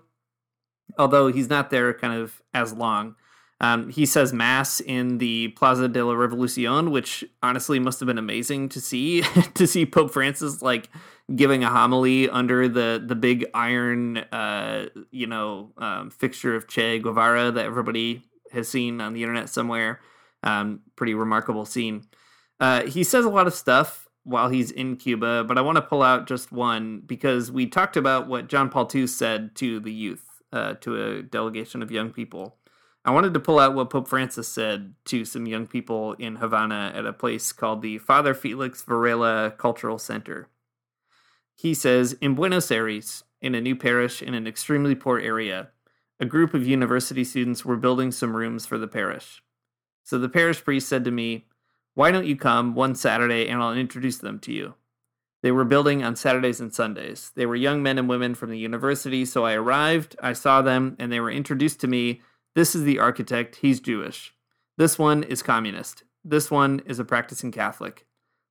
although he's not there kind of as long. Um, he says mass in the Plaza de la Revolucion, which honestly must have been amazing to see to see Pope Francis like giving a homily under the the big iron, uh, you know, um, fixture of Che Guevara that everybody has seen on the internet somewhere. Um, pretty remarkable scene. Uh, he says a lot of stuff while he's in Cuba, but I want to pull out just one because we talked about what John Paul II said to the youth, uh, to a delegation of young people. I wanted to pull out what Pope Francis said to some young people in Havana at a place called the Father Felix Varela Cultural Center. He says In Buenos Aires, in a new parish in an extremely poor area, a group of university students were building some rooms for the parish. So the parish priest said to me, why don't you come one Saturday and I'll introduce them to you? They were building on Saturdays and Sundays. They were young men and women from the university, so I arrived, I saw them, and they were introduced to me. This is the architect, he's Jewish. This one is communist. This one is a practicing Catholic.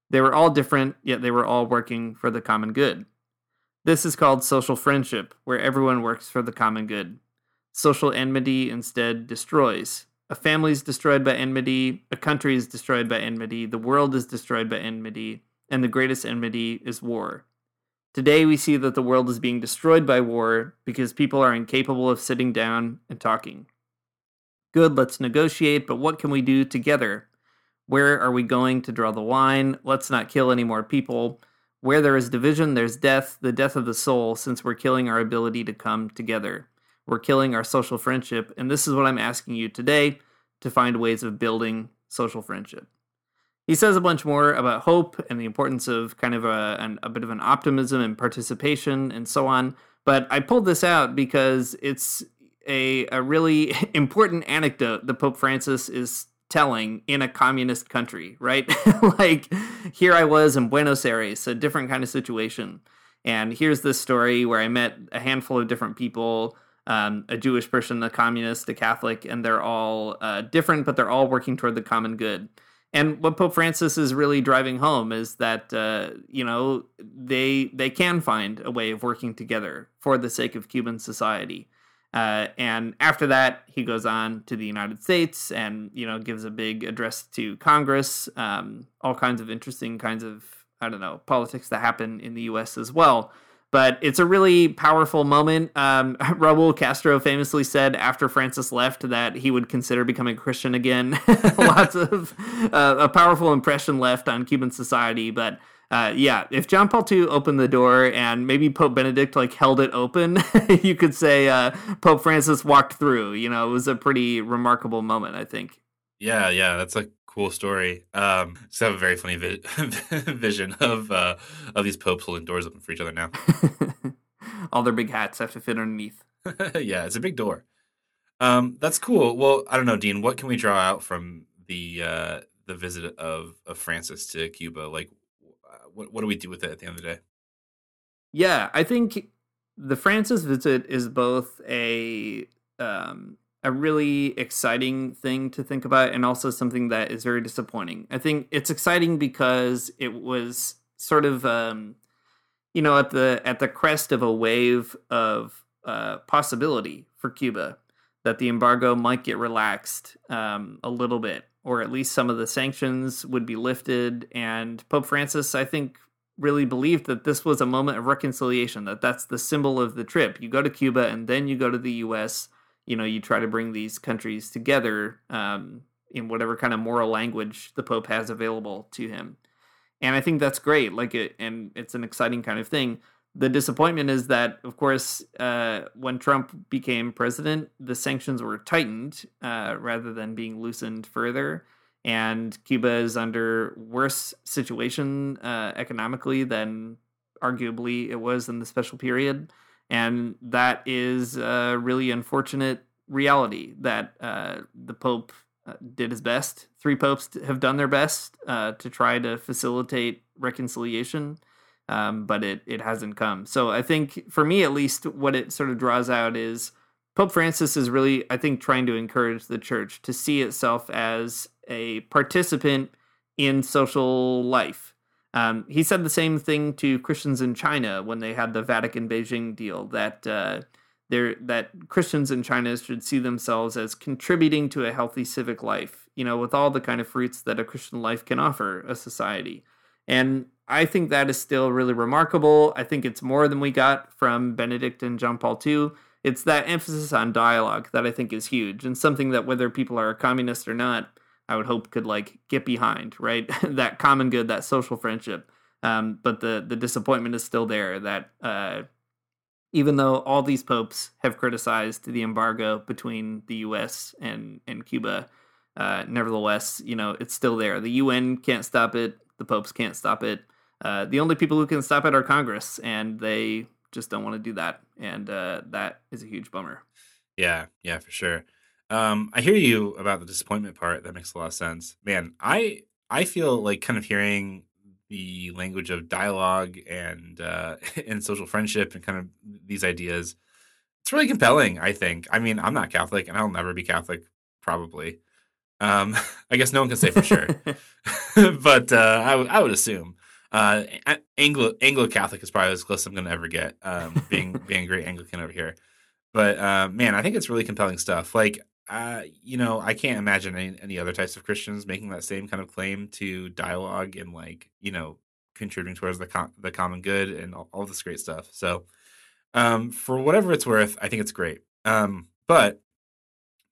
They were all different, yet they were all working for the common good. This is called social friendship, where everyone works for the common good. Social enmity instead destroys. A family is destroyed by enmity, a country is destroyed by enmity, the world is destroyed by enmity, and the greatest enmity is war. Today, we see that the world is being destroyed by war because people are incapable of sitting down and talking. Good, let's negotiate, but what can we do together? Where are we going to draw the line? Let's not kill any more people. Where there is division, there's death, the death of the soul, since we're killing our ability to come together. We're killing our social friendship. And this is what I'm asking you today to find ways of building social friendship. He says a bunch more about hope and the importance of kind of a, an, a bit of an optimism and participation and so on. But I pulled this out because it's a, a really important anecdote that Pope Francis is telling in a communist country, right? like here I was in Buenos Aires, a different kind of situation. And here's this story where I met a handful of different people um, a Jewish person, a communist, a Catholic, and they're all uh, different, but they're all working toward the common good. And what Pope Francis is really driving home is that uh, you know they they can find a way of working together for the sake of Cuban society. Uh, and after that, he goes on to the United States and you know gives a big address to Congress. Um, all kinds of interesting kinds of I don't know politics that happen in the U.S. as well. But it's a really powerful moment. Um, Raul Castro famously said after Francis left that he would consider becoming Christian again. Lots of uh, a powerful impression left on Cuban society, but uh, yeah, if John Paul II opened the door and maybe Pope Benedict like held it open, you could say uh, Pope Francis walked through. You know, it was a pretty remarkable moment, I think. Yeah, yeah, that's a cool story. Um, just have a very funny vi- vision of uh, of these popes holding doors open for each other now. All their big hats have to fit underneath. yeah, it's a big door. Um, that's cool. Well, I don't know, Dean. What can we draw out from the uh, the visit of of Francis to Cuba? Like, what what do we do with it at the end of the day? Yeah, I think the Francis visit is both a um, a really exciting thing to think about and also something that is very disappointing. I think it's exciting because it was sort of um, you know at the at the crest of a wave of uh, possibility for Cuba that the embargo might get relaxed um, a little bit or at least some of the sanctions would be lifted. And Pope Francis, I think, really believed that this was a moment of reconciliation, that that's the symbol of the trip. You go to Cuba and then you go to the US. You know, you try to bring these countries together um, in whatever kind of moral language the Pope has available to him. And I think that's great. Like it, and it's an exciting kind of thing the disappointment is that, of course, uh, when Trump became president, the sanctions were tightened uh, rather than being loosened further. And Cuba is under worse situation uh, economically than arguably it was in the special period. And that is a really unfortunate reality that uh, the Pope uh, did his best. Three popes have done their best uh, to try to facilitate reconciliation um, but it it hasn't come. So I think for me at least, what it sort of draws out is Pope Francis is really I think trying to encourage the church to see itself as a participant in social life. Um, he said the same thing to Christians in China when they had the Vatican Beijing deal that uh, that Christians in China should see themselves as contributing to a healthy civic life. You know, with all the kind of fruits that a Christian life can offer a society. And I think that is still really remarkable. I think it's more than we got from Benedict and John Paul II. It's that emphasis on dialogue that I think is huge and something that whether people are a communist or not, I would hope could like get behind, right? that common good, that social friendship. Um, but the the disappointment is still there that uh, even though all these popes have criticized the embargo between the U.S. and and Cuba, uh, nevertheless, you know it's still there. The UN can't stop it. The popes can't stop it. Uh, the only people who can stop it are Congress, and they just don't want to do that, and uh, that is a huge bummer. Yeah, yeah, for sure. Um, I hear you about the disappointment part. That makes a lot of sense, man. I I feel like kind of hearing the language of dialogue and uh, and social friendship and kind of these ideas. It's really compelling. I think. I mean, I'm not Catholic, and I'll never be Catholic, probably. Um, I guess no one can say for sure, but uh, I, w- I would assume. Uh, Anglo Anglo Catholic is probably as close as I'm going to ever get, um, being being a great Anglican over here. But uh, man, I think it's really compelling stuff. Like, you know, I can't imagine any, any other types of Christians making that same kind of claim to dialogue and like, you know, contributing towards the com- the common good and all, all this great stuff. So, um, for whatever it's worth, I think it's great. Um, but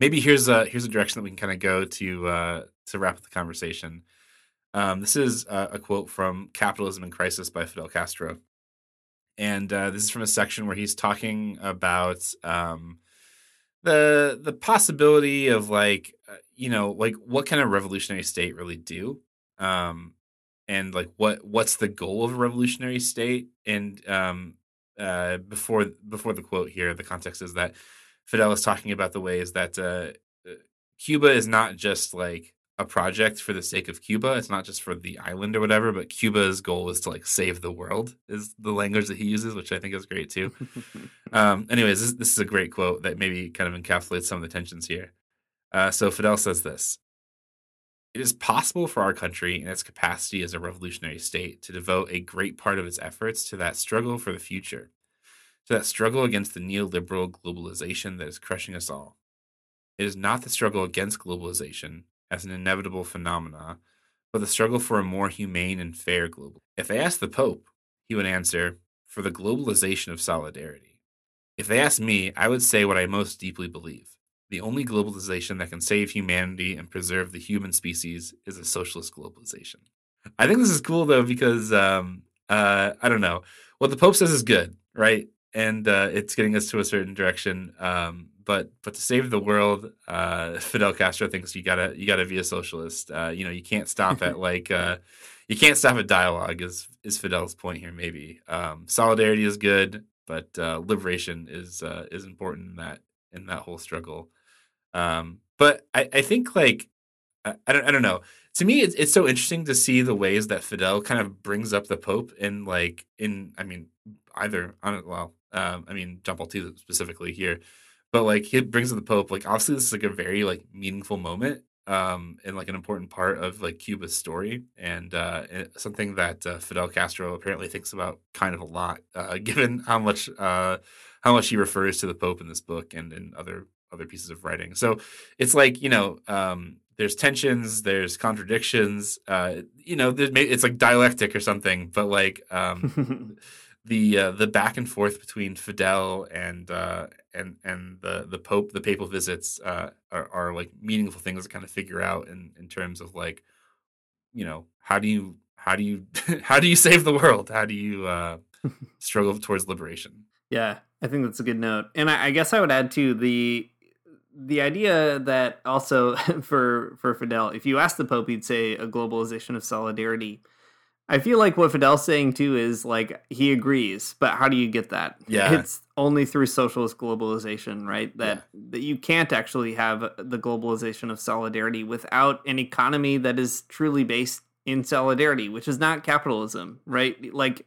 maybe here's a here's a direction that we can kind of go to uh, to wrap up the conversation. Um, this is a, a, quote from Capitalism in Crisis by Fidel Castro. And uh, this is from a section where he's talking about um, the the possibility of like uh, you know like what can a revolutionary state really do? Um, and like what what's the goal of a revolutionary state? And um, uh, before before the quote here the context is that Fidel is talking about the ways that uh, uh Cuba is not just like a project for the sake of Cuba. It's not just for the island or whatever, but Cuba's goal is to like save the world is the language that he uses, which I think is great too. um, anyways, this, this is a great quote that maybe kind of encapsulates some of the tensions here. Uh, so Fidel says this. It is possible for our country in its capacity as a revolutionary state to devote a great part of its efforts to that struggle for the future, to that struggle against the neoliberal globalization that is crushing us all. It is not the struggle against globalization as an inevitable phenomena, but the struggle for a more humane and fair global. If they asked the Pope, he would answer, for the globalization of solidarity. If they asked me, I would say what I most deeply believe. The only globalization that can save humanity and preserve the human species is a socialist globalization. I think this is cool though because um, uh, I don't know what the Pope says is good, right? And uh, it's getting us to a certain direction. Um, but but to save the world, uh, Fidel Castro thinks you gotta you gotta be a socialist. Uh, you know, you can't stop at like uh, you can't stop at dialogue. Is is Fidel's point here? Maybe um, solidarity is good, but uh, liberation is uh, is important in that in that whole struggle. Um, but I, I think like I, I don't I don't know. To me, it's it's so interesting to see the ways that Fidel kind of brings up the Pope in like in I mean either on well um, I mean John Paul II specifically here, but like he brings up the Pope like obviously this is like a very like meaningful moment um and like an important part of like Cuba's story and uh something that uh, Fidel Castro apparently thinks about kind of a lot uh, given how much uh how much he refers to the Pope in this book and in other other pieces of writing. So it's like you know, um, there's tensions, there's contradictions. Uh, you know, it's like dialectic or something. But like um, the uh, the back and forth between Fidel and uh, and and the the Pope, the papal visits uh, are, are like meaningful things to kind of figure out in in terms of like, you know, how do you how do you how do you save the world? How do you uh, struggle towards liberation? Yeah, I think that's a good note. And I, I guess I would add to the the idea that also for for Fidel, if you ask the Pope, he'd say a globalization of solidarity. I feel like what Fidel's saying too is like he agrees, but how do you get that? Yeah, it's only through socialist globalization, right? That yeah. that you can't actually have the globalization of solidarity without an economy that is truly based in solidarity, which is not capitalism, right? Like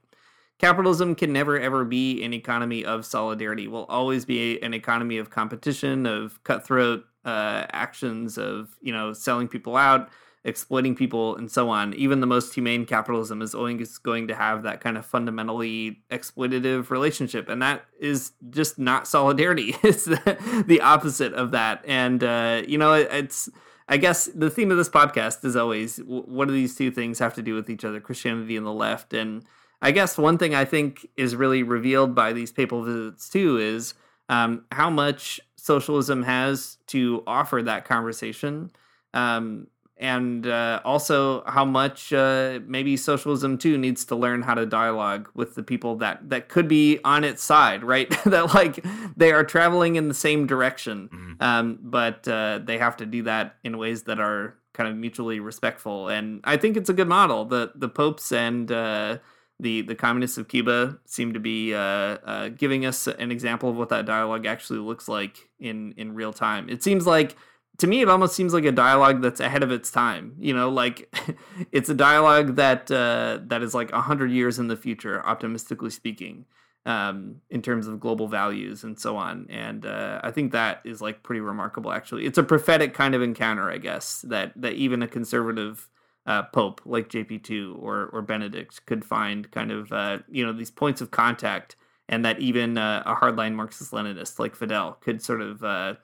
capitalism can never ever be an economy of solidarity. Will always be an economy of competition, of cutthroat uh, actions, of you know selling people out, exploiting people, and so on. Even the most humane capitalism is always going to have that kind of fundamentally exploitative relationship, and that is just not solidarity. it's the, the opposite of that, and uh, you know it, it's. I guess the theme of this podcast is always what do these two things have to do with each other, Christianity and the left, and I guess one thing I think is really revealed by these papal visits too is um, how much socialism has to offer that conversation, um, and uh, also how much uh, maybe socialism too needs to learn how to dialogue with the people that that could be on its side, right? that like they are traveling in the same direction, mm-hmm. um, but uh, they have to do that in ways that are kind of mutually respectful. And I think it's a good model. The the popes and uh, the the communists of Cuba seem to be uh, uh, giving us an example of what that dialogue actually looks like in in real time. It seems like to me, it almost seems like a dialogue that's ahead of its time. You know, like it's a dialogue that uh, that is like hundred years in the future, optimistically speaking, um, in terms of global values and so on. And uh, I think that is like pretty remarkable. Actually, it's a prophetic kind of encounter, I guess, that that even a conservative uh, pope like JP2 or or Benedict could find kind of uh, you know these points of contact, and that even uh, a hardline Marxist Leninist like Fidel could sort of uh,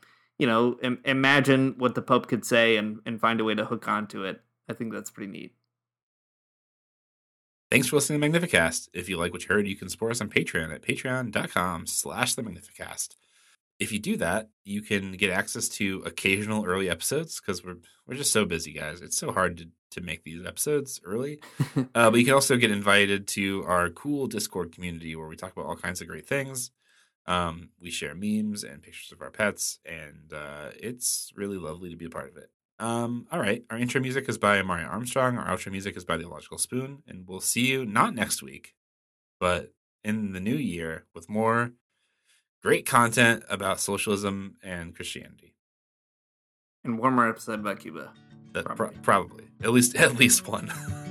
you know Im- imagine what the pope could say and and find a way to hook onto it. I think that's pretty neat. Thanks for listening to Magnificast. If you like what you heard, you can support us on Patreon at patreon.com slash the Magnificast if you do that, you can get access to occasional early episodes because we're we're just so busy, guys. It's so hard to to make these episodes early. uh, but you can also get invited to our cool Discord community where we talk about all kinds of great things. Um, we share memes and pictures of our pets, and uh, it's really lovely to be a part of it. Um, all right, our intro music is by Mario Armstrong. Our outro music is by The Illogical Spoon, and we'll see you not next week, but in the new year with more great content about socialism and Christianity. And one more episode about Cuba. Probably. Pro- probably. At least at least one.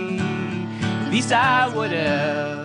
Least I would have